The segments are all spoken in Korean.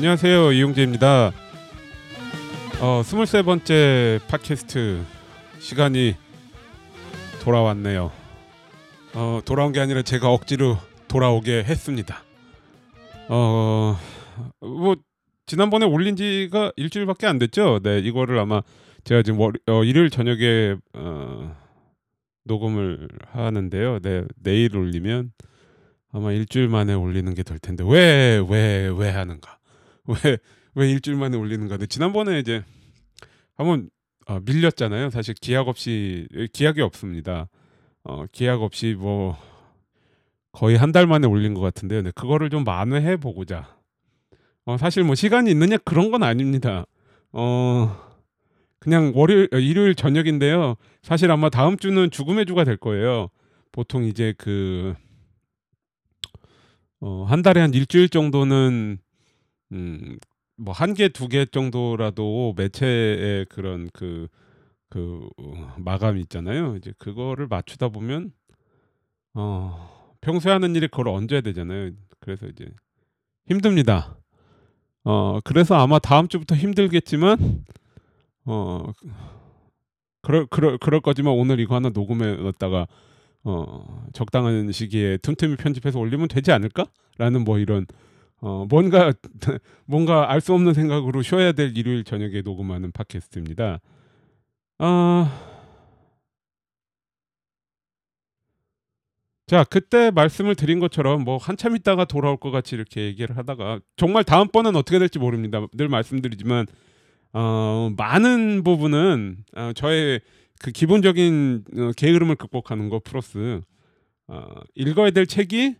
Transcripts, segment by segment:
안녕하세요 이용재입니다. 어, 23번째 팟캐스트 시간이 돌아왔네요. 어, 돌아온 게 아니라 제가 억지로 돌아오게 했습니다. 어, 뭐 지난번에 올린 지가 일주일밖에 안 됐죠. 네, 이거를 아마 제가 지금 월, 어, 일요일 저녁에 어, 녹음을 하는데요. 네, 내일 올리면 아마 일주일 만에 올리는 게 될 텐데 왜 왜왜 하는가? 왜 왜 일주일 만에 올리는가? 근데 지난번에 이제 한번 어, 밀렸잖아요. 사실 기약 없이 기약이 없습니다. 어, 기약 없이 뭐 거의 한 달 만에 올린 것 같은데요. 네, 그거를 좀 만회해 보고자. 어, 사실 뭐 시간이 있느냐 그런 건 아닙니다. 어, 그냥 월요일 어, 일요일 저녁인데요. 사실 아마 다음 주는 죽음의 주가 될 거예요. 보통 이제 그 어, 한 달에 한 일주일 정도는 음, 뭐 한 개, 두 개 정도라도 매체의 그런 그, 그 어, 마감이 있잖아요. 이제 그거를 맞추다 보면 어, 평소에 하는 일이 그걸 얹어야 되잖아요. 그래서 이제 힘듭니다. 어, 그래서 아마 다음 주부터 힘들겠지만 어, 그럴 그럴 그럴 거지만 오늘 이거 하나 녹음해 놨다가 어, 적당한 시기에 틈틈이 편집해서 올리면 되지 않을까라는 뭐 이런 어, 뭔가 뭔가 알 수 없는 생각으로 쉬어야 될 일요일 저녁에 녹음하는 팟캐스트입니다. 아 자, 그때 말씀을 드린 것처럼 뭐 한참 있다가 돌아올 것 같이 이렇게 얘기를 하다가 정말 다음번은 어떻게 될지 모릅니다. 늘 말씀드리지만 어, 많은 부분은 어, 저의 그 기본적인 어, 게으름을 극복하는 거 플러스 어, 읽어야 될 책이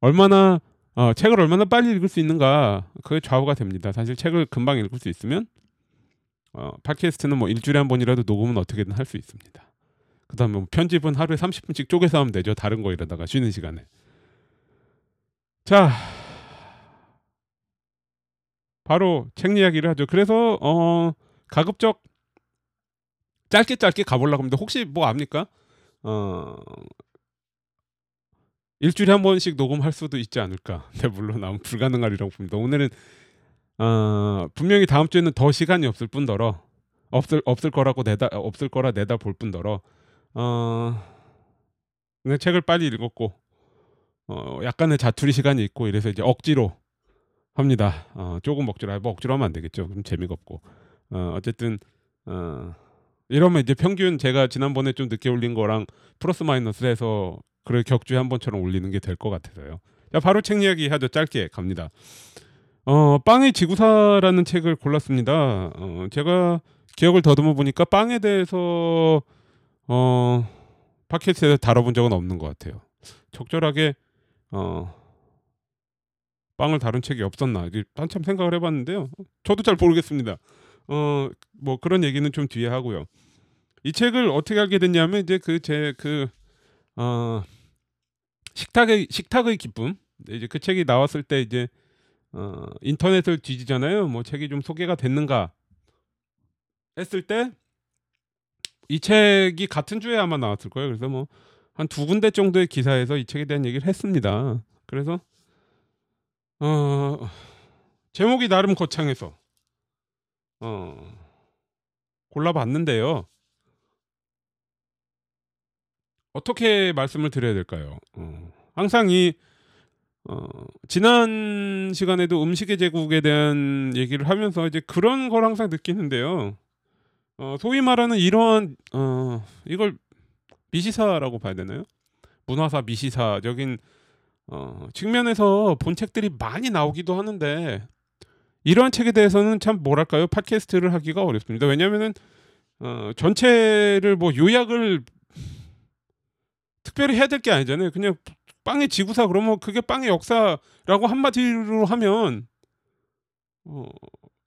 얼마나 어, 책을 얼마나 빨리 읽을 수 있는가 그게 좌우가 됩니다. 사실 책을 금방 읽을 수 있으면 어, 팟캐스트는 뭐 일주일에 한 번이라도 녹음은 어떻게든 할 수 있습니다. 그다음에 뭐 편집은 하루에 30분씩 쪼개서 하면 되죠. 다른 거 이러다가 쉬는 시간에. 자, 바로 책 이야기를 하죠. 그래서 어, 가급적 짧게 짧게 가보려고 합니다. 혹시 뭐 압니까? 어, 일주일에 한 번씩 녹음할 수도 있지 않을까. 네, 물론 아무 불가능하리라고 봅니다. 오늘은 어, 분명히 다음 주에는 더 시간이 없을 뿐더러 없을 없을 거라고 내다 없을 거라 내다 볼 뿐더러 어, 그냥 책을 빨리 읽었고 어, 약간의 자투리 시간이 있고 이래서 이제 억지로 합니다. 어, 조금 억지로 뭐 억지로 하면 안 되겠죠. 그럼 재미가 없고 어, 어쨌든 어, 이러면 이제 평균 제가 지난번에 좀 늦게 올린 거랑 플러스 마이너스 해서 그래 격주에 한 번처럼 올리는 게 될 것 같아서요. 자 바로 책 이야기 하죠. 짧게 갑니다. 어, 빵의 지구사라는 책을 골랐습니다. 어, 제가 기억을 더듬어 보니까 빵에 대해서 어, 팟캐스트에서 다뤄본 적은 없는 것 같아요. 적절하게 어, 빵을 다룬 책이 없었나 한참 생각을 해봤는데요. 저도 잘 모르겠습니다. 어, 뭐 그런 얘기는 좀 뒤에 하고요. 이 책을 어떻게 알게 됐냐면 이제 그 제그 어, 식탁의 식탁의 기쁨 이제 그 책이 나왔을 때 이제 어, 인터넷을 뒤지잖아요. 뭐 책이 좀 소개가 됐는가 했을 때 이 책이 같은 주에 아마 나왔을 거예요. 그래서 뭐 한 두 군데 정도의 기사에서 이 책에 대한 얘기를 했습니다. 그래서 어, 제목이 나름 거창해서 어, 골라봤는데요. 어떻게 말씀을 드려야 될까요? 어, 항상 이 어, 지난 시간에도 음식의 제국에 대한 얘기를 하면서 이제 그런 걸 항상 느끼는데요. 어, 소위 말하는 이러한 어, 이걸 미시사라고 봐야 되나요? 문화사 미시사적인 어, 측면에서 본 책들이 많이 나오기도 하는데 이러한 책에 대해서는 참 뭐랄까요 팟캐스트를 하기가 어렵습니다. 왜냐하면은 어, 전체를 뭐 요약을 특별히 해야 될 게 아니잖아요. 그냥 빵의 지구사 그러면 그게 빵의 역사라고 한마디로 하면 어,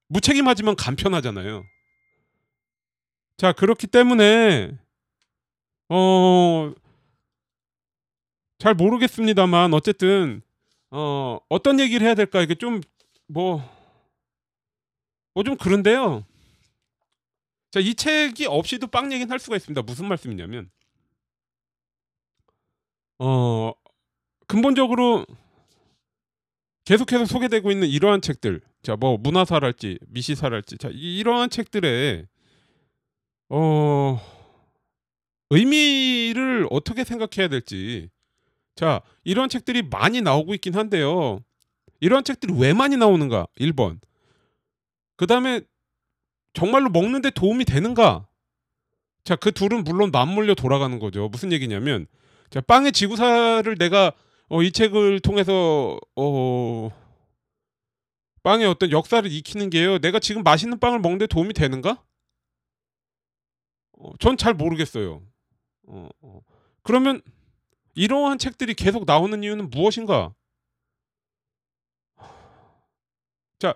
무책임하지만 간편하잖아요. 자 그렇기 때문에 어, 잘 모르겠습니다만 어쨌든 어, 어떤 얘기를 해야 될까 이게 좀 뭐 뭐좀 그런데요. 자, 이 책이 없이도 빵 얘기는 할 수가 있습니다. 무슨 말씀이냐면 어 근본적으로 계속해서 소개되고 있는 이러한 책들, 자 뭐 문화사랄지 미시사랄지, 자 이- 이러한 책들의 어 의미를 어떻게 생각해야 될지, 자 이런 책들이 많이 나오고 있긴 한데요. 이런 책들이 왜 많이 나오는가? 1번. 그 다음에 정말로 먹는데 도움이 되는가? 자, 그 둘은 물론 맞물려 돌아가는 거죠. 무슨 얘기냐면, 자, 빵의 지구사를 내가 어, 이 책을 통해서 어, 빵의 어떤 역사를 익히는 게요. 내가 지금 맛있는 빵을 먹는데 도움이 되는가? 어, 전잘 모르겠어요. 어, 어. 그러면 이러한 책들이 계속 나오는 이유는 무엇인가? 자,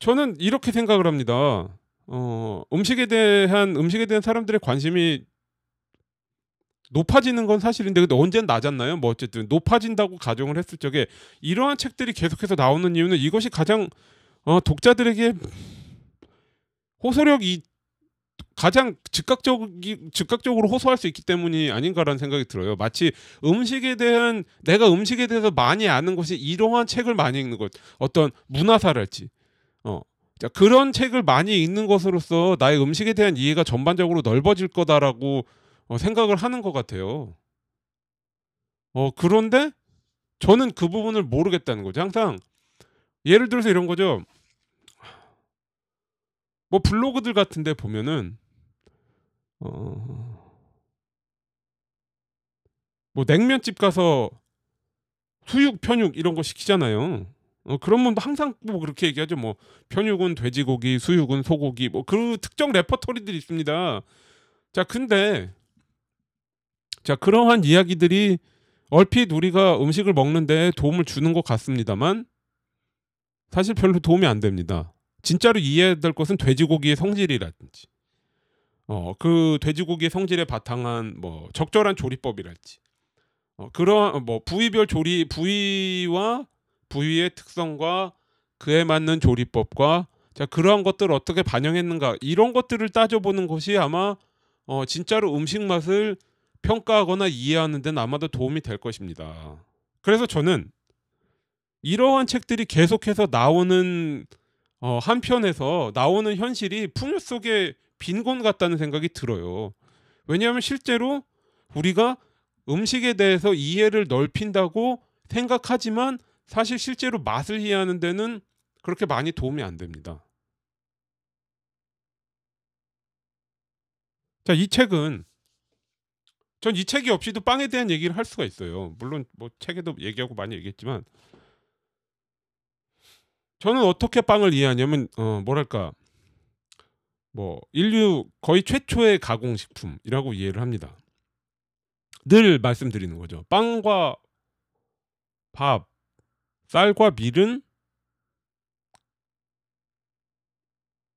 저는 이렇게 생각을 합니다. 어, 음식에 대한 음식에 대한 사람들의 관심이 높아지는 건 사실인데 근데 언젠 낮았나요? 뭐 어쨌든 높아진다고 가정을 했을 적에 이러한 책들이 계속해서 나오는 이유는 이것이 가장 어, 독자들에게 호소력이 가장 즉각적이 즉각적으로 호소할 수 있기 때문이 아닌가라는 생각이 들어요. 마치 음식에 대한 내가 음식에 대해서 많이 아는 것이 이러한 책을 많이 읽는 것, 어떤 문화사랄지, 어, 자, 그런 책을 많이 읽는 것으로서 나의 음식에 대한 이해가 전반적으로 넓어질 거다라고 어, 생각을 하는 것 같아요. 어, 그런데 저는 그 부분을 모르겠다는 거죠. 항상 예를 들어서 이런 거죠. 뭐 블로그들 같은데 보면은 어, 뭐 냉면집 가서 수육 편육 이런 거 시키잖아요. 어, 그러면 항상 뭐 그렇게 얘기하죠. 뭐 편육은 돼지고기, 수육은 소고기, 뭐 그 특정 레퍼토리들이 있습니다. 자, 근데 자 그러한 이야기들이 얼핏 우리가 음식을 먹는데 도움을 주는 것 같습니다만 사실 별로 도움이 안 됩니다. 진짜로 이해해야 될 것은 돼지고기의 성질이라든지, 어, 그 돼지고기의 성질에 바탕한 뭐 적절한 조리법이랄지, 어, 그런 뭐 부위별 조리 부위와 부위의 특성과 그에 맞는 조리법과 자 그러한 것들을 어떻게 반영했는가 이런 것들을 따져보는 것이 아마 어, 진짜로 음식 맛을 평가하거나 이해하는 데는 아마도 도움이 될 것입니다. 그래서 저는 이러한 책들이 계속해서 나오는 어, 한편에서 나오는 현실이 풍요 속의 빈곤 같다는 생각이 들어요. 왜냐하면 실제로 우리가 음식에 대해서 이해를 넓힌다고 생각하지만 사실 실제로 맛을 이해하는 데는 그렇게 많이 도움이 안 됩니다. 자, 이 책은 전 이 책이 없이도 빵에 대한 얘기를 할 수가 있어요. 물론 뭐 책에도 얘기하고 많이 얘기했지만 저는 어떻게 빵을 이해하냐면 어 뭐랄까 뭐 인류 거의 최초의 가공 식품이라고 이해를 합니다. 늘 말씀드리는 거죠. 빵과 밥, 쌀과 밀은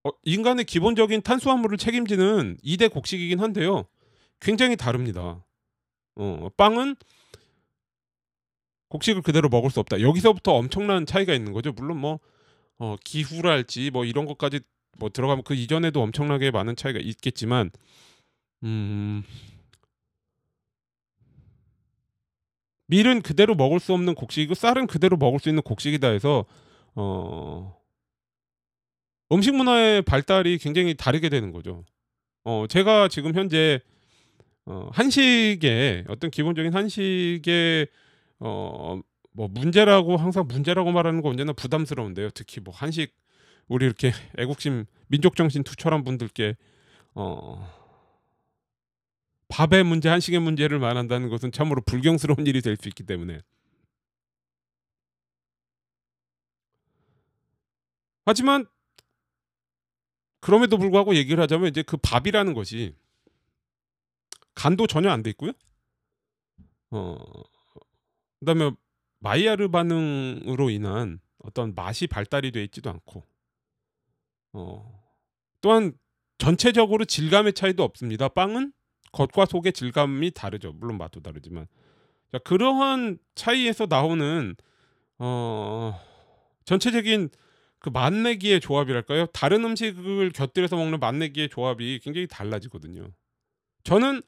어, 인간의 기본적인 탄수화물을 책임지는 2대 곡식이긴 한데요. 굉장히 다릅니다. 어, 빵은 곡식을 그대로 먹을 수 없다. 여기서부터 엄청난 차이가 있는 거죠. 물론 뭐 어, 기후랄지 뭐 이런 것까지 뭐 들어가면 그 이전에도 엄청나게 많은 차이가 있겠지만 음, 밀은 그대로 먹을 수 없는 곡식이고 쌀은 그대로 먹을 수 있는 곡식이다 해서 어, 음식 문화의 발달이 굉장히 다르게 되는 거죠. 어, 제가 지금 현재 어, 한식의 어떤 기본적인 한식의 어, 뭐 문제라고 항상 문제라고 말하는 거 언제나 부담스러운데요. 특히 뭐 한식 우리 이렇게 애국심 민족 정신 투철한 분들께 어, 밥의 문제, 한식의 문제를 말한다는 것은 참으로 불경스러운 일이 될 수 있기 때문에 하지만 그럼에도 불구하고 얘기를 하자면 이제 그 밥이라는 것이 간도 전혀 안 돼 있고요. 어 그다음에 마이야르 반응으로 인한 어떤 맛이 발달이 돼 있지도 않고 어 또한 전체적으로 질감의 차이도 없습니다. 빵은 겉과 속의 질감이 다르죠. 물론 맛도 다르지만 자, 그러한 차이에서 나오는 어 전체적인 그 맛내기의 조합이랄까요? 다른 음식을 곁들여서 먹는 맛내기의 조합이 굉장히 달라지거든요. 저는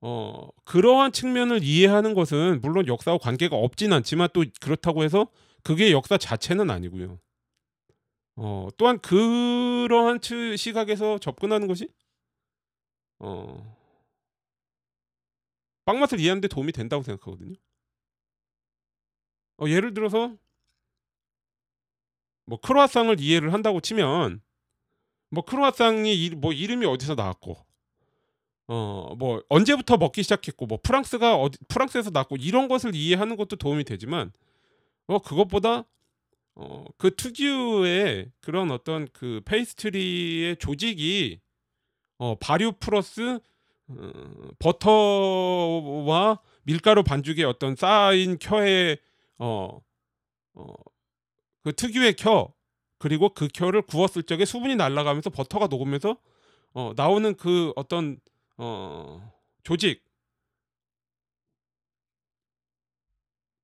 어 그러한 측면을 이해하는 것은 물론 역사와 관계가 없진 않지만 또 그렇다고 해서 그게 역사 자체는 아니고요. 어, 또한 그러한 추- 시각에서 접근하는 것이 어, 빵 맛을 이해하는 데 도움이 된다고 생각하거든요. 어, 예를 들어서 뭐 크로아상을 이해를 한다고 치면 뭐 크로아상이 이, 뭐 이름이 어디서 나왔고 어 뭐 언제부터 먹기 시작했고 뭐 프랑스가 어디 프랑스에서 났고 이런 것을 이해하는 것도 도움이 되지만 어 그것보다 어 그 특유의 그런 어떤 그 페이스트리의 조직이 어 발효 플러스 어, 버터와 밀가루 반죽의 어떤 쌓인 켜의 어, 어, 그 특유의 켜 그리고 그 켜를 구웠을 적에 수분이 날아가면서 버터가 녹으면서 어, 나오는 그 어떤 어, 조직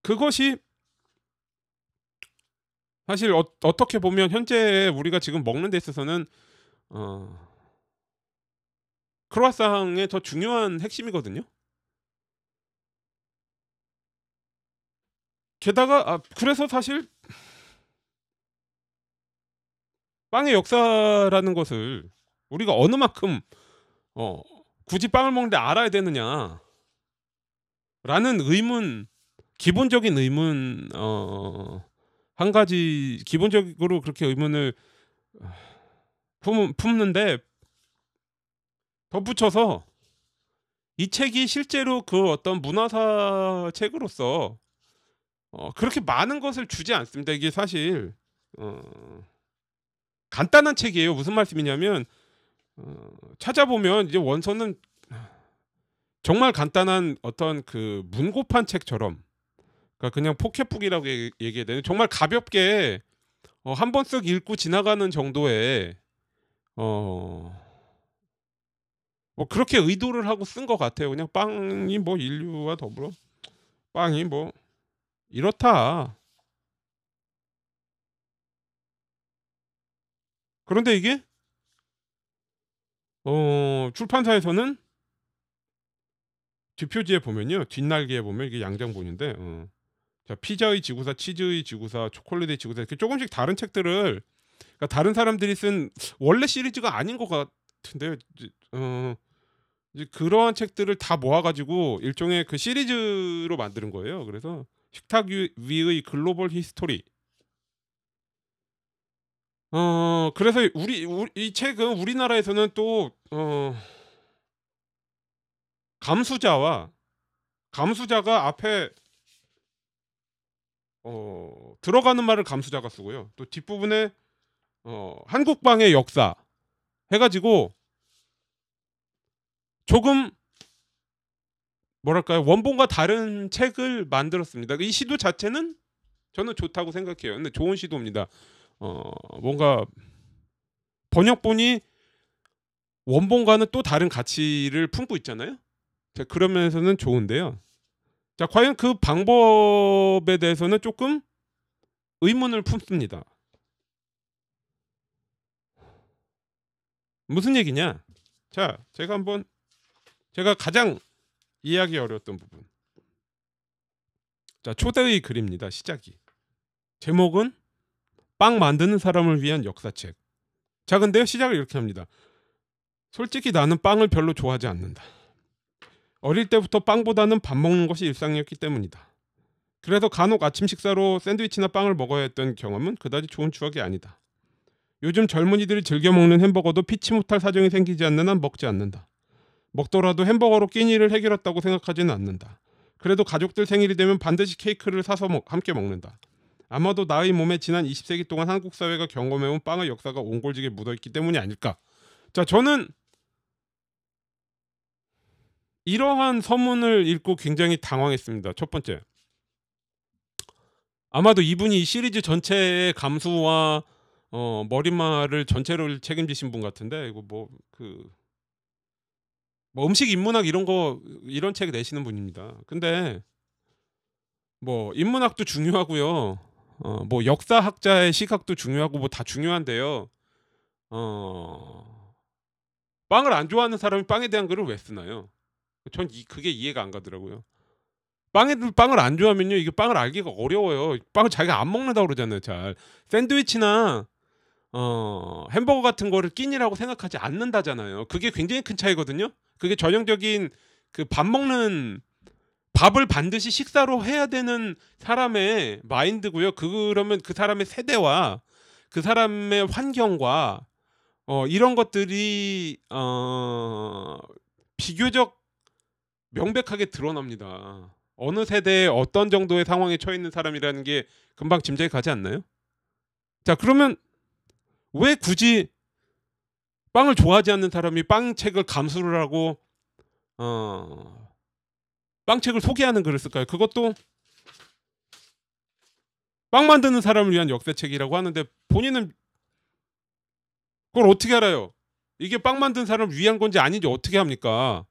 그것이 사실 어, 어떻게 보면 현재 우리가 지금 먹는 데 있어서는 어, 크로아상의 더 중요한 핵심이거든요. 게다가 아, 그래서 사실 빵의 역사라는 것을 우리가 어느 만큼 어, 굳이 빵을 먹는데 알아야 되느냐 라는 의문 기본적인 의문 어, 한 가지 기본적으로 그렇게 의문을 품, 품는데 덧붙여서 이 책이 실제로 그 어떤 문화사 책으로서 어, 그렇게 많은 것을 주지 않습니다. 이게 사실 어, 간단한 책이에요. 무슨 말씀이냐면 어, 찾아보면 이제 원서는 정말 간단한 어떤 그 문고판 책처럼 그러니까 그냥 포켓북이라고 얘기- 얘기해야 되는 정말 가볍게 어, 한 번 쓱 읽고 지나가는 정도의 어, 뭐 그렇게 의도를 하고 쓴 것 같아요. 그냥 빵이 뭐 인류와 더불어 빵이 뭐 이렇다. 그런데 이게 어, 출판사에서는 뒷표지에 보면요. 뒷날개에 보면 이게 양장본인데 어. 자, 피자의 지구사, 치즈의 지구사, 초콜릿의 지구사 이렇게 조금씩 다른 책들을 그러니까 다른 사람들이 쓴 원래 시리즈가 아닌 것 같은데요. 이제, 어, 이제 그러한 책들을 다 모아가지고 일종의 그 시리즈로 만드는 거예요. 그래서 식탁 위- 위의 global history. 어 그래서 우리, 우리 이 책은 우리나라에서는 또 어, 감수자와 감수자가 앞에 어, 들어가는 말을 감수자가 쓰고요. 또 뒷부분에 어, 한국방의 역사 해가지고 조금 뭐랄까요 원본과 다른 책을 만들었습니다. 이 시도 자체는 저는 좋다고 생각해요. 근데 좋은 시도입니다. 어, 뭔가 번역본이 원본과는 또 다른 가치를 품고 있잖아요. 자, 그런 면에서는 좋은데요. 자, 과연 그 방법에 대해서는 조금 의문을 품습니다. 무슨 얘기냐? 자, 제가 한번 제가 가장 이해하기 어려웠던 부분. 자, 초대의 글입니다. 시작이. 제목은 빵 만드는 사람을 위한 역사책. 자, 근데요. 시작을 이렇게 합니다. 솔직히 나는 빵을 별로 좋아하지 않는다. 어릴 때부터 빵보다는 밥 먹는 것이 일상이었기 때문이다. 그래서 간혹 아침 식사로 샌드위치나 빵을 먹어야 했던 경험은 그다지 좋은 추억이 아니다. 요즘 젊은이들이 즐겨 먹는 햄버거도 피치 못할 사정이 생기지 않는 한 먹지 않는다. 먹더라도 햄버거로 끼니를 해결했다고 생각하지는 않는다. 그래도 가족들 생일이 되면 반드시 케이크를 사서 먹- 함께 먹는다. 아마도 나의 몸에 지난 20세기 동안 한국 사회가 경험해온 빵의 역사가 옹골지게 묻어있기 때문이 아닐까. 자, 저는 이러한 서문을 읽고 굉장히 당황했습니다. 첫 번째, 아마도 이분이 이 시리즈 전체의 감수와 어, 머리말을 전체를 책임지신 분 같은데 이거 뭐그 뭐 음식 인문학 이런 거 이런 책 내시는 분입니다. 근데 뭐 인문학도 중요하고요. 어, 뭐 역사학자의 시각도 중요하고 뭐 다 중요한데요. 어, 빵을 안 좋아하는 사람이 빵에 대한 글을 왜 쓰나요? 전 이, 그게 이해가 안 가더라고요. 빵에 빵을 안 좋아하면요 이게 빵을 알기가 어려워요. 빵을 자기가 안 먹는다고 그러잖아요. 잘 샌드위치나 어 햄버거 같은 거를 끼니라고 생각하지 않는다잖아요. 그게 굉장히 큰 차이거든요. 그게 전형적인 그 밥 먹는 밥을 반드시 식사로 해야 되는 사람의 마인드고요. 그러면 그 사람의 세대와 그 사람의 환경과 어 이런 것들이 어 비교적 명백하게 드러납니다. 어느 세대에 어떤 정도의 상황에 처해 있는 사람이라는 게 금방 짐작이 가지 않나요? 자, 그러면 왜 굳이 빵을 좋아하지 않는 사람이 빵 책을 감수를 하고 어 빵책을 소개하는 글을 쓸까요? 그것도 빵 만드는 사람을 위한 역사책이라고 하는데 본인은 그걸 어떻게 알아요? 이게 빵 만드는 사람을 위한 건지 아닌지 어떻게 합니까?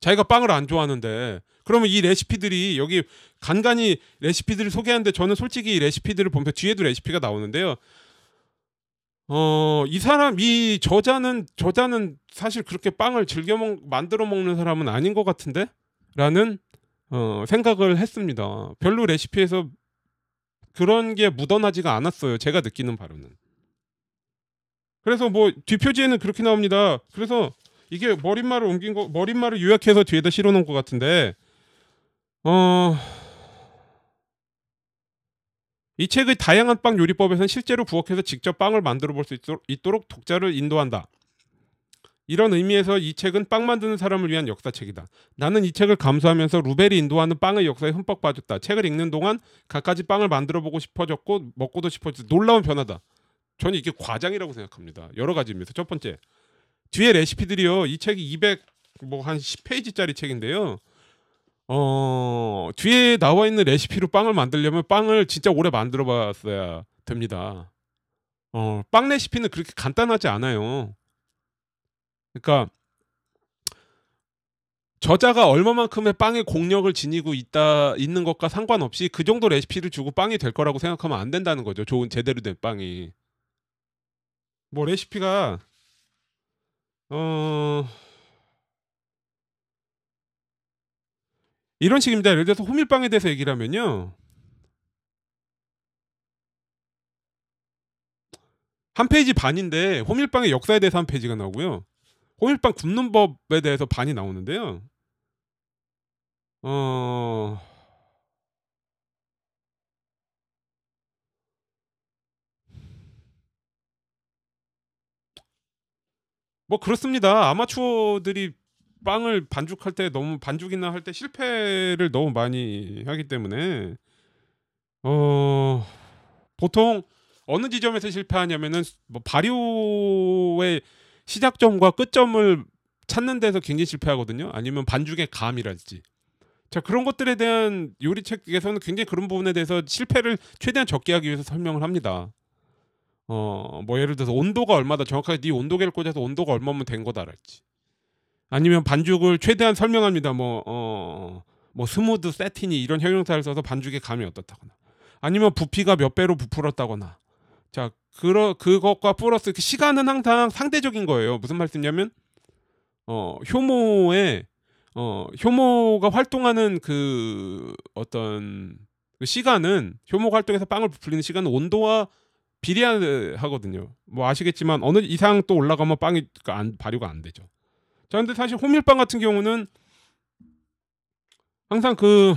자기가 빵을 안 좋아하는데 그러면 이 레시피들이 여기 간간히 레시피들을 소개하는데 저는 솔직히 이 레시피들을 보면 뒤에도 레시피가 나오는데요. 어, 이 사람 이 저자는 저자는 사실 그렇게 빵을 즐겨 먹 만들어 먹는 사람은 아닌 것 같은데? 라는 어, 생각을 했습니다. 별로 레시피에서 그런 게 묻어나지가 않았어요. 제가 느끼는 바로는. 그래서 뭐 뒷표지에는 그렇게 나옵니다. 그래서 이게 머릿말을 옮긴 거 머릿말을 요약해서 뒤에다 실어 놓은 것 같은데 어. 이 책의 다양한 빵 요리법에서는 실제로 부엌에서 직접 빵을 만들어 볼 수 있도록 독자를 인도한다. 이런 의미에서 이 책은 빵 만드는 사람을 위한 역사책이다. 나는 이 책을 감수하면서 루벨이 인도하는 빵의 역사에 흠뻑 빠졌다. 책을 읽는 동안 갖가지 빵을 만들어 보고 싶어졌고 먹고도 싶어졌다. 놀라운 변화다. 저는 이게 과장이라고 생각합니다. 여러 가지입니다. 첫 번째, 뒤에 레시피들이요. 이 책이 200 뭐 한 10페이지짜리 책인데요. 어, 뒤에 나와 있는 레시피로 빵을 만들려면 빵을 진짜 오래 만들어 봤어야 됩니다. 어, 빵 레시피는 그렇게 간단하지 않아요. 그러니까 저자가 얼마만큼의 빵의 공력을 지니고 있다 있는 것과 상관없이 그 정도 레시피를 주고 빵이 될 거라고 생각하면 안 된다는 거죠. 좋은 제대로 된 빵이. 뭐 레시피가 어 이런 식입니다. 예를 들어서 호밀빵에 대해서 얘기를 하면요. 한 페이지 반인데 호밀빵의 역사에 대해서 한 페이지가 나오고요. 호밀빵 굽는 법에 대해서 반이 나오는데요. 어... 뭐 그렇습니다. 아마추어들이 빵을 반죽할 때 너무 반죽이나 할 때 실패를 너무 많이 하기 때문에 어 보통 어느 지점에서 실패하냐면은 뭐 발효의 시작점과 끝점을 찾는 데서 굉장히 실패하거든요. 아니면 반죽의 감이랄지. 자 그런 것들에 대한 요리 책에서는 굉장히 그런 부분에 대해서 실패를 최대한 적게 하기 위해서 설명을 합니다. 어 뭐 예를 들어서 온도가 얼마다 정확하게 네 온도계를 꽂아서 온도가 얼마면 된 거다랄지. 아니면 반죽을 최대한 설명합니다. 뭐 어, 뭐 smooth, satiny 이런 형용사를 써서 반죽의 감이 어떻다거나 아니면 부피가 몇 배로 부풀었다거나 자 그러 그것과 플러스 그 시간은 항상 상대적인 거예요. 무슨 말씀이냐면 어 효모의 어 효모가 활동하는 그 어떤 그 시간은 효모 활동에서 빵을 부풀리는 시간은 온도와 비례하거든요. 뭐 아시겠지만 어느 이상 또 올라가면 빵이 안, 발효가 안 되죠. 자, 근데 사실 호밀빵 같은 경우는 항상 그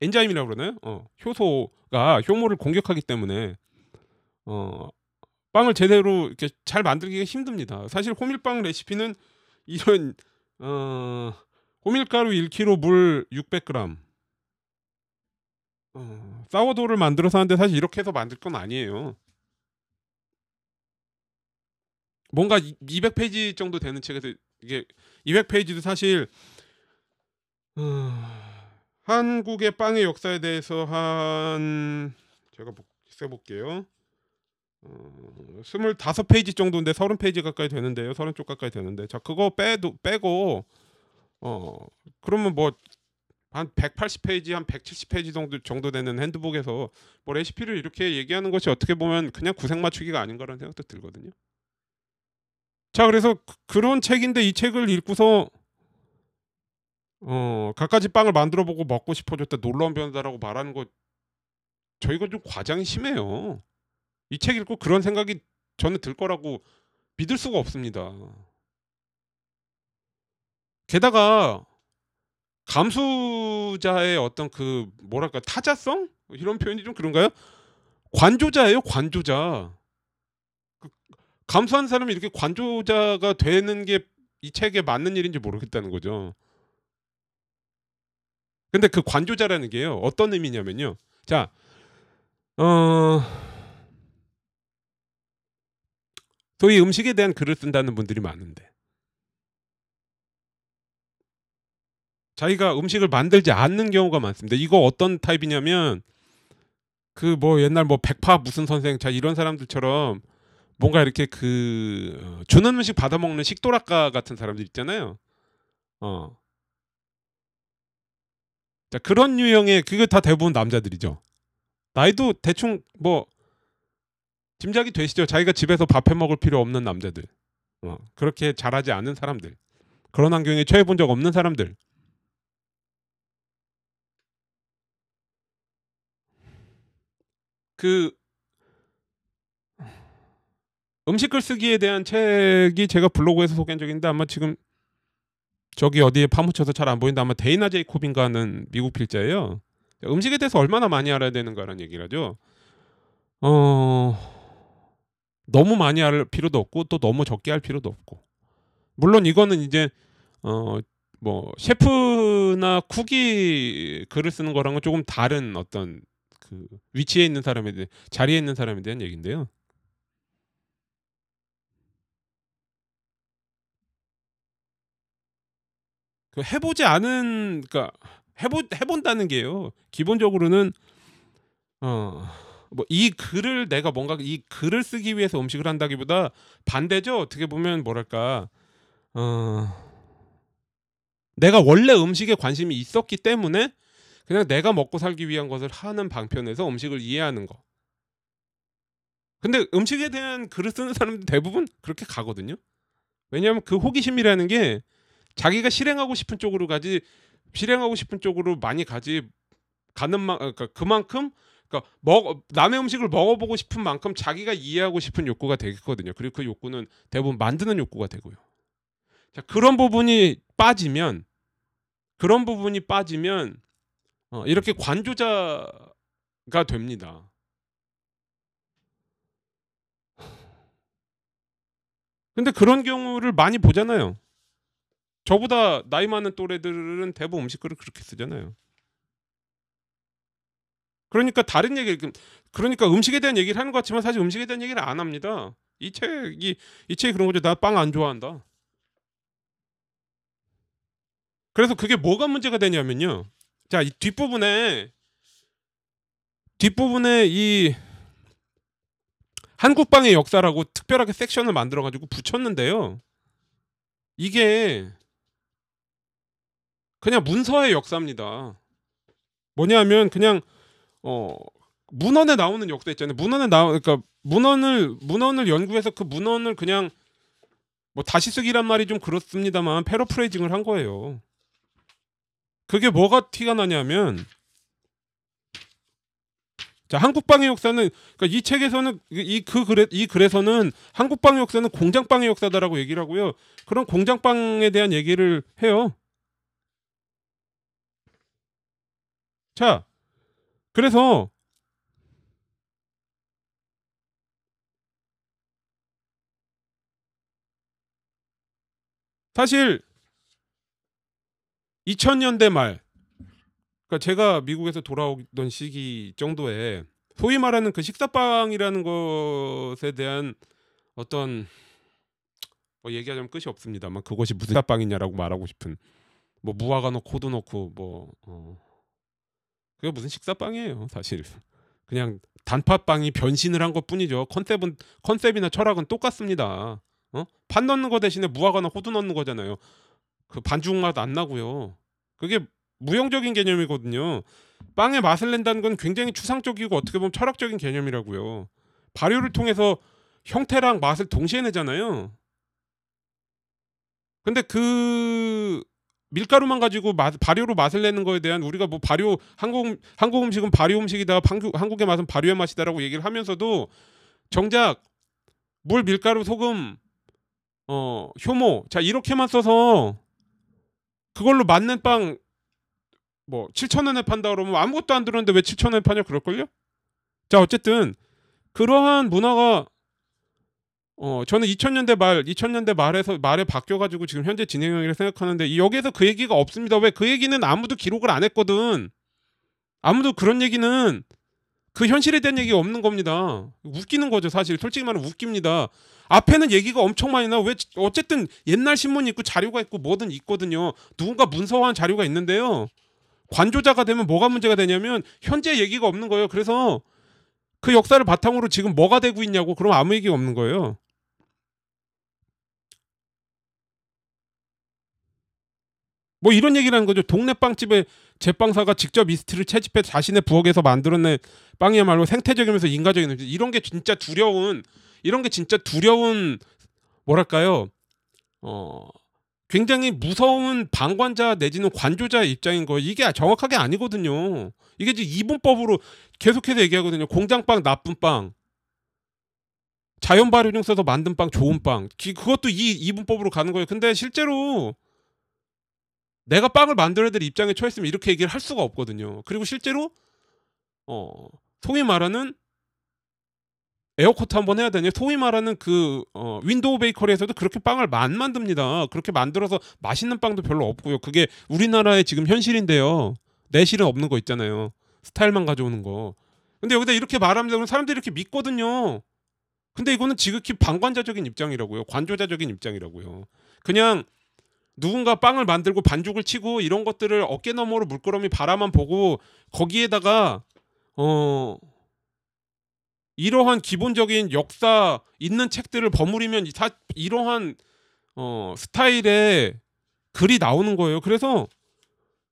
엔자임이라고 그러나요? 어, 효소가 효모를 공격하기 때문에 어, 빵을 제대로 이렇게 잘 만들기가 힘듭니다. 사실 호밀빵 레시피는 이런 어, 호밀가루 1kg, 물 600g, 어, 사워도를 만들어서 하는데 사실 이렇게 해서 만들 건 아니에요. 뭔가 200페이지 정도 되는 책에서 이게 200페이지도 사실 어, 한국의 빵의 역사에 대해서 한 제가 써볼게요. 어, 25페이지 정도인데 30페이지 가까이 되는데요. 30쪽 가까이 되는데 자 그거 빼도 빼고 어 그러면 뭐 한 180페이지 한 170페이지 정도 정도 되는 핸드북에서 뭐 레시피를 이렇게 얘기하는 것이 어떻게 보면 그냥 구색 맞추기가 아닌가라는 생각도 들거든요. 자, 그래서 그, 그런 책인데 이 책을 읽고서 어 갖가지 빵을 만들어 보고 먹고 싶어졌다 놀라운 변화다라고 말하는 거 저희가 좀 과장이 심해요. 이 책 읽고 그런 생각이 저는 들 거라고 믿을 수가 없습니다. 게다가 감수자의 어떤 그 뭐랄까 타자성 이런 표현이 좀 그런가요? 관조자예요, 관조자. 그 감수한 사람이 이렇게 관조자가 되는 게 이 책에 맞는 일인지 모르겠다는 거죠. 근데 그 관조자라는 게요. 어떤 의미냐면요. 자, 어 소위 음식에 대한 글을 쓴다는 분들이 많은데 자기가 음식을 만들지 않는 경우가 많습니다. 이거 어떤 타입이냐면 그 뭐 옛날 뭐 백파 무슨 선생 자 이런 사람들처럼 뭔가 이렇게 그 어, 주는 음식 받아 먹는 식도락가 같은 사람들 있잖아요. 어. 자 그런 유형의 그게 다 대부분 남자들이죠. 나이도 대충 뭐 짐작이 되시죠? 자기가 집에서 밥해 먹을 필요 없는 남자들. 어, 그렇게 잘하지 않은 사람들. 그런 환경에 처해 본 적 없는 사람들. 그 음식 글쓰기에 대한 책이 제가 블로그에서 소개한 적이 있는데 아마 지금 저기 어디에 파묻혀서 잘 안 보이는데 아마 데이나 제이콥인가 하는 미국 필자예요. 음식에 대해서 얼마나 많이 알아야 되는가라는 얘기를 하죠. 어 너무 많이 할 필요도 없고 또 너무 적게 할 필요도 없고 물론 이거는 이제 어 뭐 셰프나 쿡이 글을 쓰는 거랑은 조금 다른 어떤 그 위치에 있는 사람에 대해 자리에 있는 사람에 대한 얘기인데요. 그 해보지 않은 그러니까 해보 해본다는 게요. 기본적으로는 어 뭐 이 글을 내가 뭔가 이 글을 쓰기 위해서 음식을 한다기보다 반대죠. 어떻게 보면 뭐랄까 어 내가 원래 음식에 관심이 있었기 때문에 그냥 내가 먹고 살기 위한 것을 하는 방편에서 음식을 이해하는 거. 근데 음식에 대한 글을 쓰는 사람들 대부분 그렇게 가거든요. 왜냐하면 그 호기심이라는 게 자기가 실행하고 싶은 쪽으로 가지 실행하고 싶은 쪽으로 많이 가지 가는 만 그러니까 그만큼 그러니까 먹 남의 음식을 먹어보고 싶은 만큼 자기가 이해하고 싶은 욕구가 되겠거든요. 그리고 그 욕구는 대부분 만드는 욕구가 되고요. 자 그런 부분이 빠지면 그런 부분이 빠지면 어, 이렇게 관조자가 됩니다. 근데 그런 경우를 많이 보잖아요. 저보다 나이 많은 또래들은 대부분 음식글을 그렇게 쓰잖아요. 그러니까 다른 얘기 그러니까 음식에 대한 얘기를 하는 것 같지만 사실 음식에 대한 얘기를 안 합니다. 이 책이 이 책이 그런 거죠. 나 빵 안 좋아한다. 그래서 그게 뭐가 문제가 되냐면요. 자, 이 뒷부분에 뒷부분에 이 한국빵의 역사라고 특별하게 섹션을 만들어 가지고 붙였는데요. 이게 그냥 문서의 역사입니다. 뭐냐면 그냥 어 문헌에 나오는 역사 있잖아요. 문헌에 나오 그러니까 문헌을 문헌을 연구해서 그 문헌을 그냥 뭐 다시 쓰기란 말이 좀 그렇습니다만 패러프레이징을 한 거예요. 그게 뭐가 티가 나냐면 자 한국방의 역사는 그러니까 이 책에서는 이 그 글에 이 글에서는 한국방의 역사는 공장방의 역사다라고 얘기를 하고요. 그런 공장방에 대한 얘기를 해요. 자 그래서 사실 2000년대 말 그러니까 제가 미국에서 돌아오던 시기 정도에 소위 말하는 그 식사빵이라는 것에 대한 어떤 뭐 얘기하자면 끝이 없습니다만 그것이 무슨 식사빵이냐라고 말하고 싶은 뭐 무화과 넣고 호두 넣고 뭐 어. 그게 무슨 식사빵이에요 사실 그냥 단팥빵이 변신을 한 것뿐이죠 컨셉은 컨셉이나 철학은 똑같습니다 어? 판 넣는 거 대신에 무화과나 호두 넣는 거잖아요 그 반죽 맛 안 나고요. 그게 무용적인 개념이거든요. 빵의 맛을 낸다는 건 굉장히 추상적이고 어떻게 보면 철학적인 개념이라고요. 발효를 통해서 형태랑 맛을 동시에 내잖아요. 근데 그 밀가루만 가지고 맛, 발효로 맛을 내는 거에 대한 우리가 뭐 발효 한국 한국 음식은 발효 음식이다 한국 한국의 맛은 발효의 맛이다라고 얘기를 하면서도 정작 물 밀가루 소금 어 효모 자 이렇게만 써서 그걸로 맞는 빵 뭐 7천 원에 판다 그러면 아무것도 안 들었는데 왜 7천 원에 파냐 그럴걸요? 자 어쨌든 그러한 문화가 어 저는 2000년대 말 2000년대 말에서 말에 바뀌어 가지고 지금 현재 진행형이라 생각하는데 이 여기에서 그 얘기가 없습니다. 왜 그 얘기는 아무도 기록을 안 했거든. 아무도 그런 얘기는 그 현실에 대한 얘기가 없는 겁니다. 웃기는 거죠, 사실. 솔직히 말하면 웃깁니다. 앞에는 얘기가 엄청 많이 나와. 왜 어쨌든 옛날 신문이 있고 자료가 있고 뭐든 있거든요. 누군가 문서화한 자료가 있는데요. 관조자가 되면 뭐가 문제가 되냐면 현재 얘기가 없는 거예요. 그래서 그 역사를 바탕으로 지금 뭐가 되고 있냐고 그럼 아무 얘기가 없는 거예요. 뭐 이런 얘기라는 거죠. 동네 빵집에 제빵사가 직접 이스트를 채집해 자신의 부엌에서 만들어낸 빵이야말로 생태적이면서 인간적인 음식. 이런 게 진짜 두려운 이런 게 진짜 두려운 뭐랄까요? 어 굉장히 무서운 방관자 내지는 관조자의 입장인 거 이게 정확하게 아니거든요. 이게 지금 이분법으로 계속해서 얘기하거든요. 공장빵 나쁜 빵. 자연 발효종 써서 만든 빵 좋은 빵. 그것도 이 이분법으로 가는 거예요. 근데 실제로 내가 빵을 만들어야 될 입장에 처했으면 이렇게 얘기를 할 수가 없거든요. 그리고 실제로 어 소위 말하는 air quote 한번 해야 되냐? 소위 말하는 그 어, 윈도우 베이커리에서도 그렇게 빵을 안 만듭니다. 그렇게 만들어서 맛있는 빵도 별로 없고요. 그게 우리나라의 지금 현실인데요. 내실은 없는 거 있잖아요. 스타일만 가져오는 거. 근데 여기다 이렇게 말하면 사람들이 이렇게 믿거든요. 근데 이거는 지극히 방관자적인 입장이라고요. 관조자적인 입장이라고요. 그냥 누군가 빵을 만들고 반죽을 치고 이런 것들을 어깨 너머로 물끄러미 바라만 보고 거기에다가 어 이러한 기본적인 역사 있는 책들을 버무리면 사, 이러한 어, 스타일의 글이 나오는 거예요. 그래서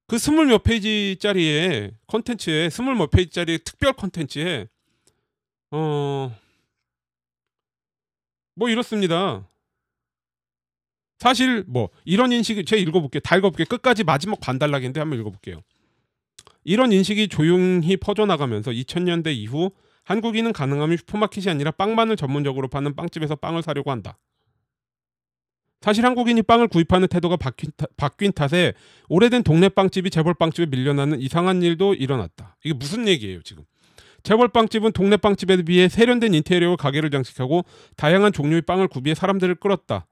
그 스물 몇 페이지짜리의 컨텐츠에 스물 몇 페이지짜리 특별 컨텐츠에 어 뭐 이렇습니다. 사실 뭐 이런 인식이 제가 읽어볼게요. 다 읽어볼게요. 끝까지 마지막 반 단락인데 한번 읽어볼게요. 이런 인식이 조용히 퍼져나가면서 2000년대 이후 한국인은 가능하면 슈퍼마켓이 아니라 빵만을 전문적으로 파는 빵집에서 빵을 사려고 한다. 사실 한국인이 빵을 구입하는 태도가 바뀐, 타, 바뀐 탓에 오래된 동네 빵집이 재벌 빵집에 밀려나는 이상한 일도 일어났다. 이게 무슨 얘기예요 지금? 재벌 빵집은 동네 빵집에 비해 세련된 인테리어로 가게를 장식하고 다양한 종류의 빵을 구비해 사람들을 끌었다.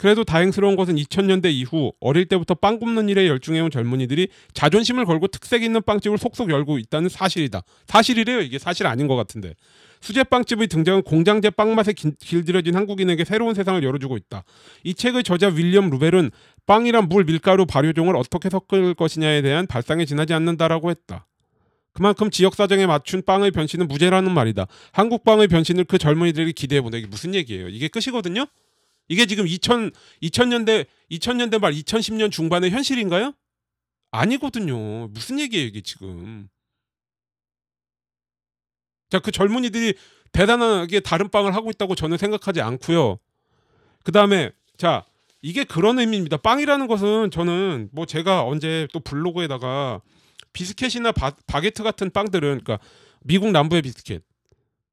그래도 다행스러운 것은 2000년대 이후 어릴 때부터 빵 굽는 일에 열중해온 젊은이들이 자존심을 걸고 특색 있는 빵집을 속속 열고 있다는 사실이다. 사실이래요. 이게 사실 아닌 것 같은데. 수제 빵집의 등장은 공장제 빵맛에 길들여진 한국인에게 새로운 세상을 열어주고 있다. 이 책의 저자 윌리엄 루벨은 빵이란 물, 밀가루, 발효종을 어떻게 섞을 것이냐에 대한 발상에 지나지 않는다라고 했다. 그만큼 지역 사정에 맞춘 빵의 변신은 무죄라는 말이다. 한국 빵의 변신을 그 젊은이들이 기대해보는 게 무슨 얘기예요? 이게 끝이거든요. 이게 지금 2000 2000년대 2000년대 말 2010년 중반의 현실인가요? 아니거든요. 무슨 얘기예요, 이게 지금. 자, 그 젊은이들이 대단하게 다른 빵을 하고 있다고 저는 생각하지 않고요. 그다음에 자, 이게 그런 의미입니다. 빵이라는 것은 저는 뭐 제가 언제 또 블로그에다가 비스켓이나 바, 바게트 같은 빵들은 그러니까 미국 남부의 비스켓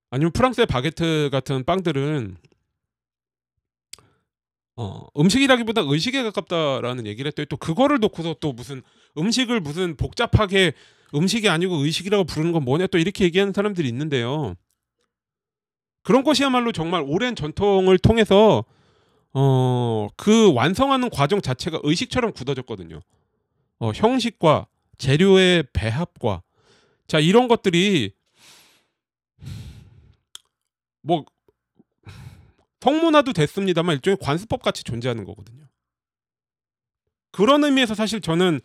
아니면 프랑스의 바게트 같은 빵들은 어, 음식이라기보다 의식에 가깝다라는 얘기를 했더니 또 그거를 놓고서 또 무슨 음식을 무슨 복잡하게 음식이 아니고 의식이라고 부르는 건 뭐냐 또 이렇게 얘기하는 사람들이 있는데요. 그런 것이야말로 정말 오랜 전통을 통해서 어, 그 완성하는 과정 자체가 의식처럼 굳어졌거든요. 어, 형식과 재료의 배합과 자 이런 것들이 뭐 성문화도 됐습니다만 일종의 관습법 같이 존재하는 거거든요. 그런 의미에서 사실 저는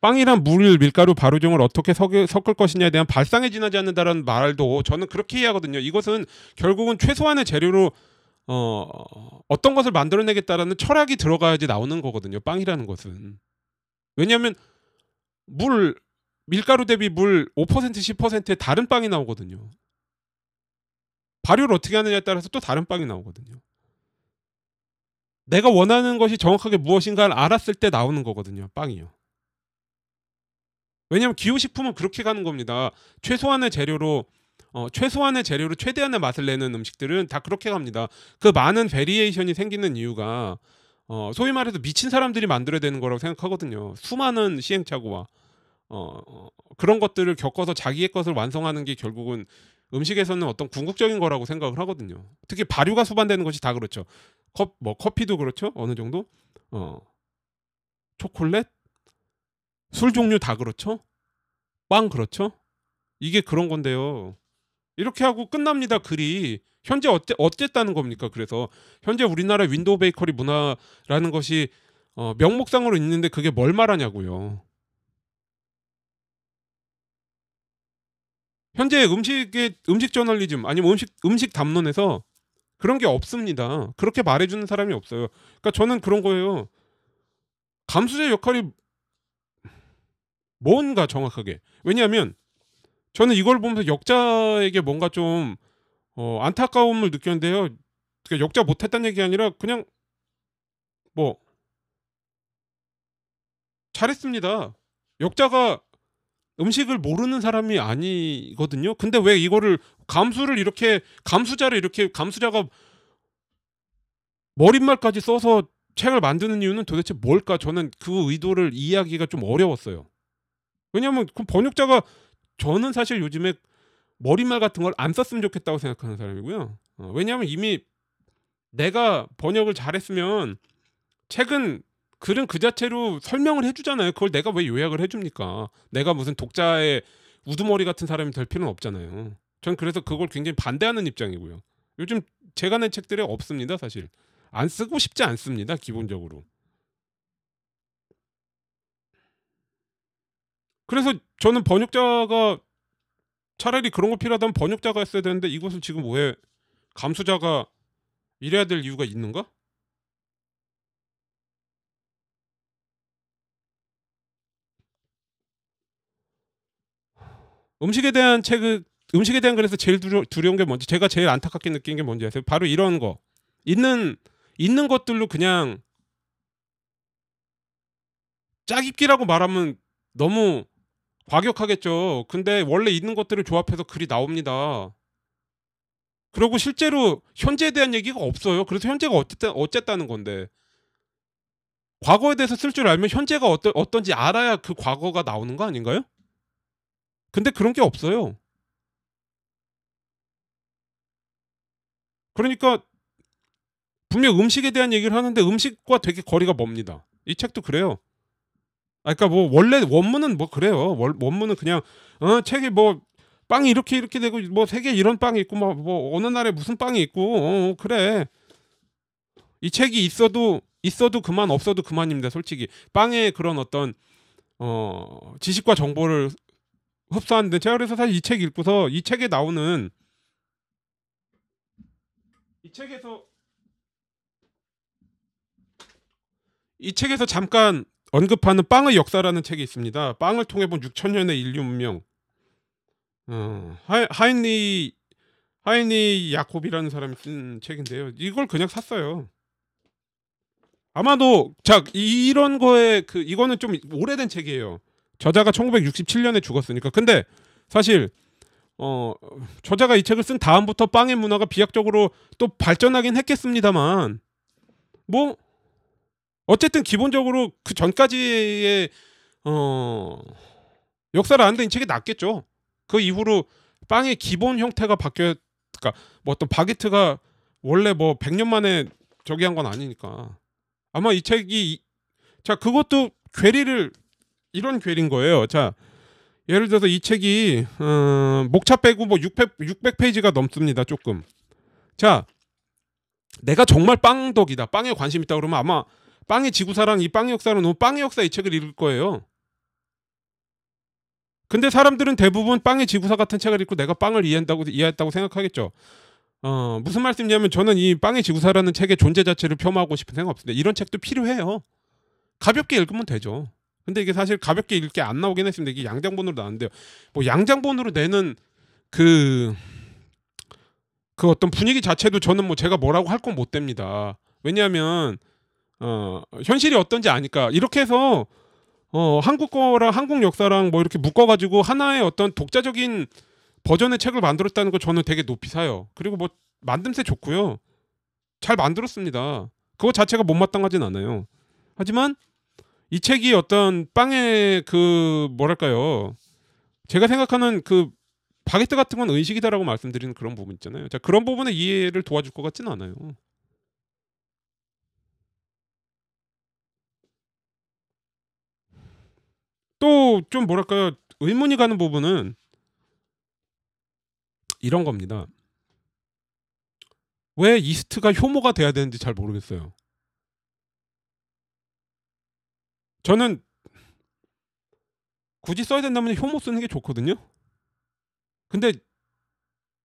빵이란 물, 밀가루, 발효종을 어떻게 섞을, 섞을 것이냐에 대한 발상에 지나지 않는다라는 말도 저는 그렇게 이해하거든요. 이것은 결국은 최소한의 재료로 어, 어떤 것을 만들어내겠다라는 철학이 들어가야지 나오는 거거든요. 빵이라는 것은. 왜냐하면 물, 밀가루 대비 물 5% 10%의 다른 빵이 나오거든요. 발효를 어떻게 하느냐에 따라서 또 다른 빵이 나오거든요. 내가 원하는 것이 정확하게 무엇인가를 알았을 때 나오는 거거든요. 빵이요. 왜냐하면 기호식품은 그렇게 가는 겁니다. 최소한의 재료로 어, 최소한의 재료로 최대한의 맛을 내는 음식들은 다 그렇게 갑니다. 그 많은 variation이 생기는 이유가 어, 소위 말해서 미친 사람들이 만들어야 되는 거라고 생각하거든요. 수많은 시행착오와 어, 어, 그런 것들을 겪어서 자기의 것을 완성하는 게 결국은 음식에서는 어떤 궁극적인 거라고 생각을 하거든요. 특히 발효가 수반되는 것이 다 그렇죠. 컵, 뭐 커피도 그렇죠. 어느 정도. 어, 초콜릿, 술 종류 다 그렇죠. 빵 그렇죠. 이게 그런 건데요. 이렇게 하고 끝납니다. 글이 현재 어째, 어쨌다는 겁니까? 그래서 현재 우리나라 윈도우 베이커리 문화라는 것이 어, 명목상으로 있는데 그게 뭘 말하냐고요. 현재 음식의 음식 저널리즘 아니면 음식 음식 담론에서 그런 게 없습니다. 그렇게 말해주는 사람이 없어요. 그러니까 저는 그런 거예요. 감수자 역할이 뭔가 정확하게 왜냐하면 저는 이걸 보면서 역자에게 뭔가 좀 어, 안타까움을 느꼈는데요. 그러니까 역자 못했다는 얘기 아니라 그냥 뭐 잘했습니다. 역자가 음식을 모르는 사람이 아니거든요. 근데 왜 이거를 감수를 이렇게 감수자를 이렇게 감수자가 머릿말까지 써서 책을 만드는 이유는 도대체 뭘까? 저는 그 의도를 이해하기가 좀 어려웠어요. 왜냐하면 그 번역자가 저는 사실 요즘에 머릿말 같은 걸 안 썼으면 좋겠다고 생각하는 사람이고요. 어, 왜냐하면 이미 내가 번역을 잘했으면 책은 글은 그 자체로 설명을 해주잖아요. 그걸 내가 왜 요약을 해줍니까? 내가 무슨 독자의 우두머리 같은 사람이 될 필요는 없잖아요. 전 그래서 그걸 굉장히 반대하는 입장이고요. 요즘 제가 낸 책들이 없습니다, 사실. 안 쓰고 싶지 않습니다, 기본적으로. 그래서 저는 번역자가 차라리 그런 거 필요하다면 번역자가 했어야 되는데 이것을 지금 왜 감수자가 이래야 될 이유가 있는가? 음식에 대한 책을 음식에 대한 글에서 제일 두려, 두려운 게 뭔지 제가 제일 안타깝게 느낀 게 뭔지 아세요? 바로 이런 거 있는 있는 것들로 그냥 짜깁기라고 말하면 너무 과격하겠죠. 근데 원래 있는 것들을 조합해서 글이 나옵니다. 그리고 실제로 현재에 대한 얘기가 없어요. 그래서 현재가 어쨌든 어쨌다는 건데 과거에 대해서 쓸 줄 알면 현재가 어떠, 어떤지 알아야 그 과거가 나오는 거 아닌가요? 근데 그런 게 없어요. 그러니까 분명 음식에 대한 얘기를 하는데 음식과 되게 거리가 멉니다. 이 책도 그래요. 아, 그러니까 뭐 원래 원문은 뭐 그래요. 원, 문은 그냥 어 책이 뭐 빵이 이렇게 이렇게 되고 뭐 세계 이런 빵이 있고 뭐, 뭐 어느 날에 무슨 빵이 있고 어, 그래. 이 책이 있어도 있어도 그만 없어도 그만입니다. 솔직히 빵의 그런 어떤 어 지식과 정보를 흡수하는데 제가 그래서 사실 이 책 읽고서 이 책에 나오는 이 책에서 이 책에서 잠깐 언급하는 빵의 역사라는 책이 있습니다. 빵을 통해 본 6천 년의 인류 문명. 어, 하인리 하인리 야콥이라는 사람이 쓴 책인데요. 이걸 그냥 샀어요. 아마도 자 이런 거에 그 이거는 좀 오래된 책이에요. 저자가 1967년에 죽었으니까. 근데 사실 어 저자가 이 책을 쓴 다음부터 빵의 문화가 비약적으로 또 발전하긴 했겠습니다만 뭐 어쨌든 기본적으로 그 전까지의 어 역사를 이 책이 낫겠죠. 그 이후로 빵의 기본 형태가 바뀌어 그러니까 뭐 어떤 바게트가 원래 뭐 100년 만에 저기 한 건 아니니까. 아마 이 책이 자 그것도 괴리를 이런 괴리인 거예요. 자 예를 들어서 이 책이 어, 목차 빼고 뭐 600, 600페이지가 넘습니다. 조금. 자 내가 정말 빵덕이다. 빵에 관심 있다 그러면 아마 빵의 지구사랑 이 빵의 역사는 너무 빵의 역사 이 책을 읽을 거예요. 근데 사람들은 대부분 빵의 지구사 같은 책을 읽고 내가 빵을 이해한다고 이해했다고 생각하겠죠. 어, 무슨 말씀이냐면 저는 이 빵의 지구사라는 책의 존재 자체를 폄하하고 싶은 생각 없습니다. 이런 책도 필요해요. 가볍게 읽으면 되죠. 근데 이게 사실 가볍게 읽게 안 나오긴 했습니다. 이게 양장본으로 나왔는데요. 뭐 양장본으로 내는 그, 그 어떤 분위기 자체도 저는 뭐 제가 뭐라고 할 건 못 됩니다. 왜냐하면 어, 현실이 어떤지 아니까 이렇게 해서 어, 한국 거랑 한국 역사랑 뭐 이렇게 묶어가지고 하나의 어떤 독자적인 버전의 책을 만들었다는 거 저는 되게 높이 사요. 그리고 뭐 만듦새 좋고요. 잘 만들었습니다. 그거 자체가 못마땅하진 않아요. 하지만 이 책이 어떤 빵의 그 뭐랄까요? 제가 생각하는 그 바게트 같은 건 의식이다라고 말씀드리는 그런 부분 있잖아요. 자 그런 부분의 이해를 도와줄 것 같지는 않아요. 또 좀 뭐랄까요? 의문이 가는 부분은 이런 겁니다. 왜 이스트가 효모가 돼야 되는지 잘 모르겠어요. 저는 굳이 써야 된다면 효모 쓰는 게 좋거든요. 근데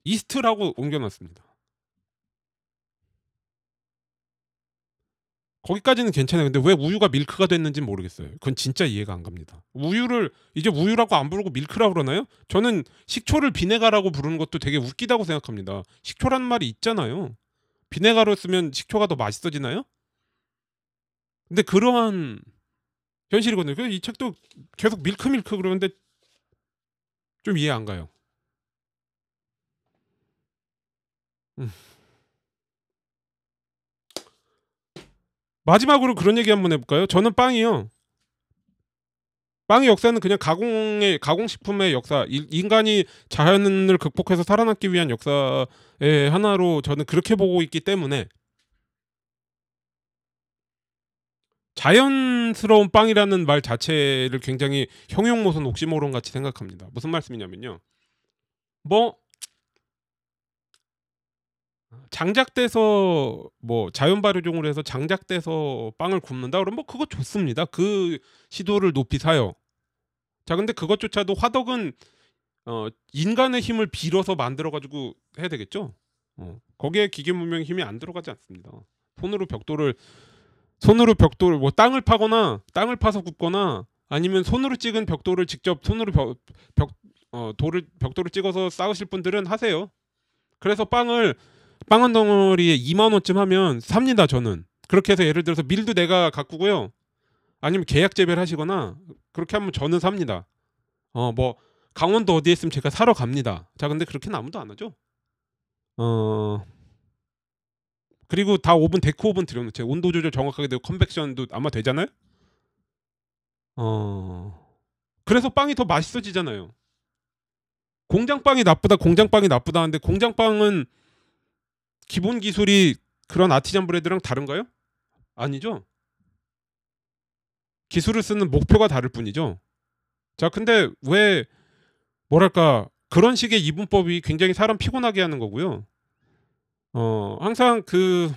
이스트라고 옮겨놨습니다. 거기까지는 괜찮아요. 근데 왜 우유가 밀크가 됐는지 모르겠어요. 그건 진짜 이해가 안 갑니다. 우유를 이제 우유라고 안 부르고 밀크라고 그러나요? 저는 식초를 비네가라고 부르는 것도 되게 웃기다고 생각합니다. 식초라는 말이 있잖아요. 비네가로 쓰면 식초가 더 맛있어지나요? 근데 그러한 현실이거든요. 그래서 이 책도 계속 밀크 밀크 그러는데 좀 이해 안 가요. 음. 마지막으로 그런 얘기 한번 해볼까요? 저는 빵이요. 빵의 역사는 그냥 가공의 가공식품의 역사, 인간이 자연을 극복해서 살아남기 위한 역사의 하나로 저는 그렇게 보고 있기 때문에 자연스러운 빵이라는 말 자체를 굉장히 형용모선 옥시모론 같이 생각합니다. 무슨 말씀이냐면요. 뭐 장작돼서 뭐 자연 발효종으로 해서 장작돼서 빵을 굽는다 그러면 뭐 그거 좋습니다. 그 시도를 높이 사요. 자 근데 그것조차도 화덕은 어, 인간의 힘을 빌어서 만들어 가지고 해야 되겠죠. 어, 거기에 기계 문명의 힘이 안 들어가지 않습니다. 손으로 벽돌을 손으로 벽돌 뭐 땅을 파거나 땅을 파서 굽거나 아니면 손으로 찍은 벽돌을 직접 손으로 벽, 벽 어, 돌을 벽돌을 찍어서 쌓으실 분들은 하세요. 그래서 빵을 빵 한 덩어리에 2만 원쯤 하면 삽니다 저는. 그렇게 해서 예를 들어서 밀도 내가 가꾸고요. 아니면 계약 재배를 하시거나 그렇게 하면 저는 삽니다. 어 뭐 강원도 어디에 있으면 제가 사러 갑니다. 자 근데 그렇게는 아무도 안 하죠. 어 그리고 다 오븐 deck 오븐 들여놓죠. 온도 조절 정확하게 되고 convection도 아마 되잖아요. 어 그래서 빵이 더 맛있어지잖아요. 공장 빵이 나쁘다, 공장 빵이 나쁘다 하는데 공장 빵은 기본 기술이 그런 아티잔 브레드랑 다른가요? 아니죠. 기술을 쓰는 목표가 다를 뿐이죠. 자, 근데 왜 뭐랄까 그런 식의 이분법이 굉장히 사람 피곤하게 하는 거고요. 어, 항상 그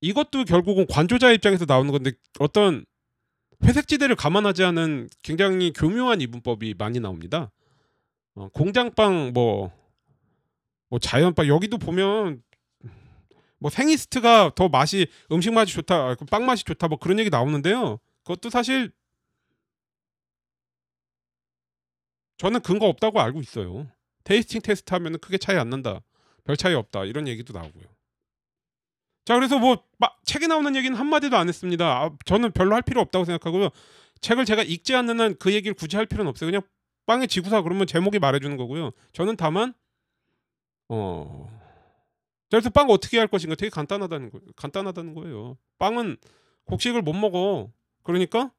이것도 결국은 관조자 입장에서 나오는 건데 어떤 회색지대를 감안하지 않은 굉장히 교묘한 이분법이 많이 나옵니다. 어, 공장빵 뭐, 뭐 자연빵 여기도 보면 뭐 생이스트가 더 맛이 음식 맛이 좋다, 아, 그빵 맛이 좋다 뭐 그런 얘기 나오는데요. 그것도 사실 저는 근거 없다고 알고 있어요. 테이스팅 테스트 하면 크게 차이 안 난다. 별 차이 없다. 이런 얘기도 나오고요. 자, 그래서 뭐 책에 나오는 얘기는 한 마디도 안 했습니다. 아, 저는 별로 할 필요 없다고 생각하고요. 책을 제가 읽지 않는 한 그 얘기를 굳이 할 필요는 없어요. 그냥 빵의 지구사 그러면 제목이 말해주는 거고요. 저는 다만 어 그래서 빵 어떻게 할 것인가 되게 간단하다는 거예요. 간단하다는 거예요. 빵은 곡식을 못 먹어. 그러니까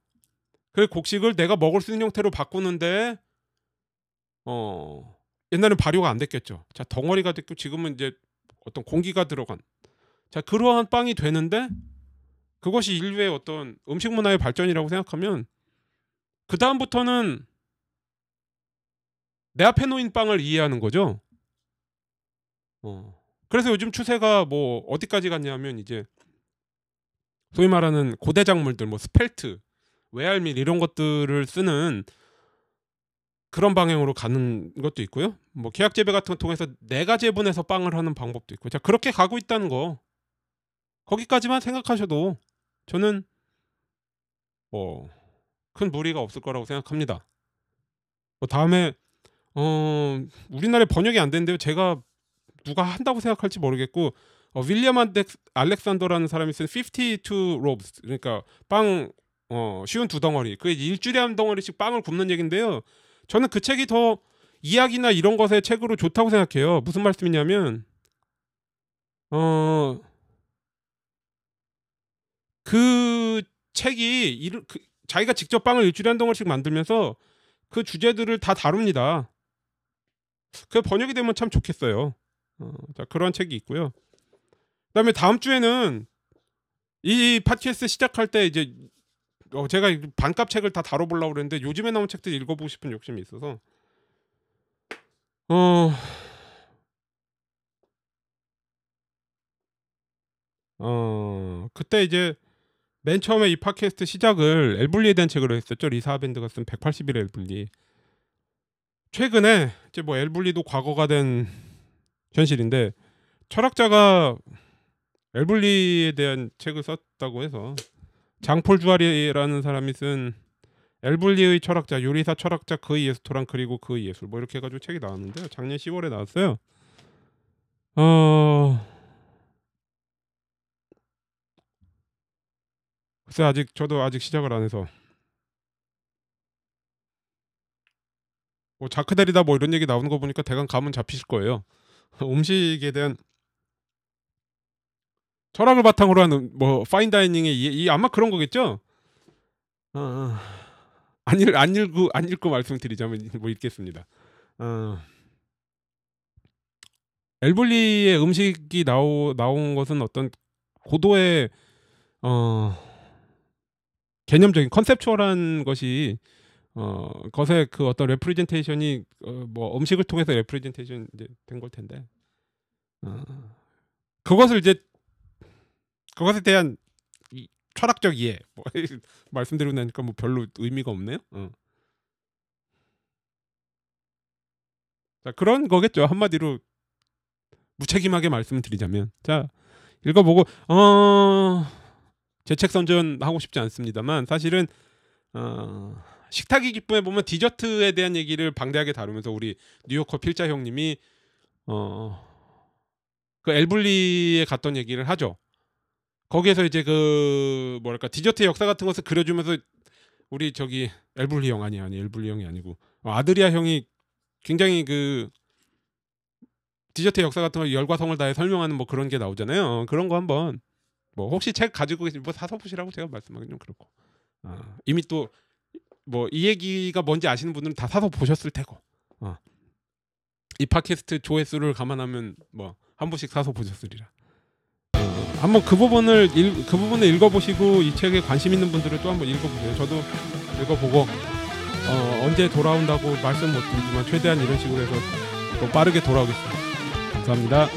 그 곡식을 내가 먹을 수 있는 형태로 바꾸는데 어 옛날엔 발효가 안 됐겠죠. 자 덩어리가 됐고 지금은 이제 어떤 공기가 들어간 자 그러한 빵이 되는데 그것이 인류의 어떤 음식 문화의 발전이라고 생각하면 그 다음부터는 내 앞에 놓인 빵을 이해하는 거죠. 어. 그래서 요즘 추세가 뭐 어디까지 갔냐면 이제 소위 말하는 고대 작물들 뭐 spelt, 외알밀 이런 것들을 쓰는 그런 방향으로 가는 것도 있고요. 뭐 계약 재배 같은 걸 통해서 내가 재분해서 빵을 하는 방법도 있고. 자, 그렇게 가고 있다는 거. 거기까지만 생각하셔도 저는 뭐 큰 무리가 없을 거라고 생각합니다. 뭐 다음에 어 우리나라에 번역이 안 되는데요. 제가 누가 한다고 생각할지 모르겠고 어, 윌리엄 알렉- 알렉산더라는 사람이 쓴 52 롭스 그러니까 빵 어, 쉬운 두 덩어리 그 일주일에 한 덩어리씩 빵을 굽는 얘긴데요. 저는 그 책이 더 이야기나 이런 것의 책으로 좋다고 생각해요. 무슨 말씀이냐면 어. 그 책이 이르, 그, 자기가 직접 빵을 일주일에 한 덩어리씩 만들면서 그 주제들을 다 다룹니다. 그 번역이 되면 참 좋겠어요. 어, 자 그런 책이 있고요. 그다음에 다음 주에는 이 팟캐스트 시작할 때 이제 어, 제가 반값 책을 다 다뤄보려고 그랬는데 요즘에 나온 책들 읽어보고 싶은 욕심이 있어서. 어, 어 그때 이제 맨 처음에 이 팟캐스트 시작을 엘블리에 대한 책으로 했었죠. 리사 하밴드가 쓴 181의 엘블리. 최근에 이제 뭐 엘블리도 과거가 된 현실인데 철학자가 엘블리에 대한 책을 썼다고 해서 장폴 주아리라는 사람이 쓴 엘블리의 철학자 요리사 철학자 그의 예스토랑 그리고 그의 예술 뭐 이렇게 해가지고 책이 나왔는데요. 작년 10월에 나왔어요. 어 글쎄 아직 저도 아직 시작을 안 해서. 뭐 자크데리다 뭐 이런 얘기 나오는 거 보니까 대강 감은 잡히실 거예요. 음식에 대한 철학을 바탕으로 하는 뭐 파인 다이닝의 이, 이 아마 그런 거겠죠. 어, 어. 안, 읽, 안 읽고 안 읽고 말씀드리자면 뭐 읽겠습니다. 어. 엘블리의 음식이 나오 나온 것은 어떤 고도의 어 개념적인 conceptual한 것이 어 것의 그 어떤 representation이 어, 뭐 음식을 통해서 representation 된걸 텐데 어, 그것을 이제 그것에 대한 이 철학적 이해 뭐, 말씀드리고 나니까 뭐 별로 의미가 없네요. 어. 자 그런 거겠죠 한마디로 무책임하게 말씀을 드리자면 자 읽어보고 어제 책 선전하고 싶지 않습니다만 사실은 어, 식탁이 기쁨에 보면 디저트에 대한 얘기를 방대하게 다루면서 우리 뉴요커 필자 형님이 어, 그 엘블리에 갔던 얘기를 하죠. 거기에서 이제 그 뭐랄까 디저트 역사 같은 것을 그려주면서 우리 저기 엘블리 형 아니 아니 엘블리 형이 아니고 어, 아드리아 형이 굉장히 그 디저트 역사 같은 걸 열과 성을 다해 설명하는 뭐 그런 게 나오잖아요. 어, 그런 거 한번 뭐 혹시 책 가지고 계신 뭐 사서 보시라고 제가 말씀하기 좀 그렇고 어, 이미 또 뭐 이 얘기가 뭔지 아시는 분들은 다 사서 보셨을 테고 어. 이 팟캐스트 조회수를 감안하면 뭐한 부씩 사서 보셨으리라. 한번 그 부분을 읽, 그 부분을 읽어보시고 이 책에 관심 있는 분들은 또 한번 읽어보세요. 저도 읽어보고 어, 언제 돌아온다고 말씀 못 드리지만 최대한 이런 식으로 해서 또 빠르게 돌아오겠습니다. 감사합니다.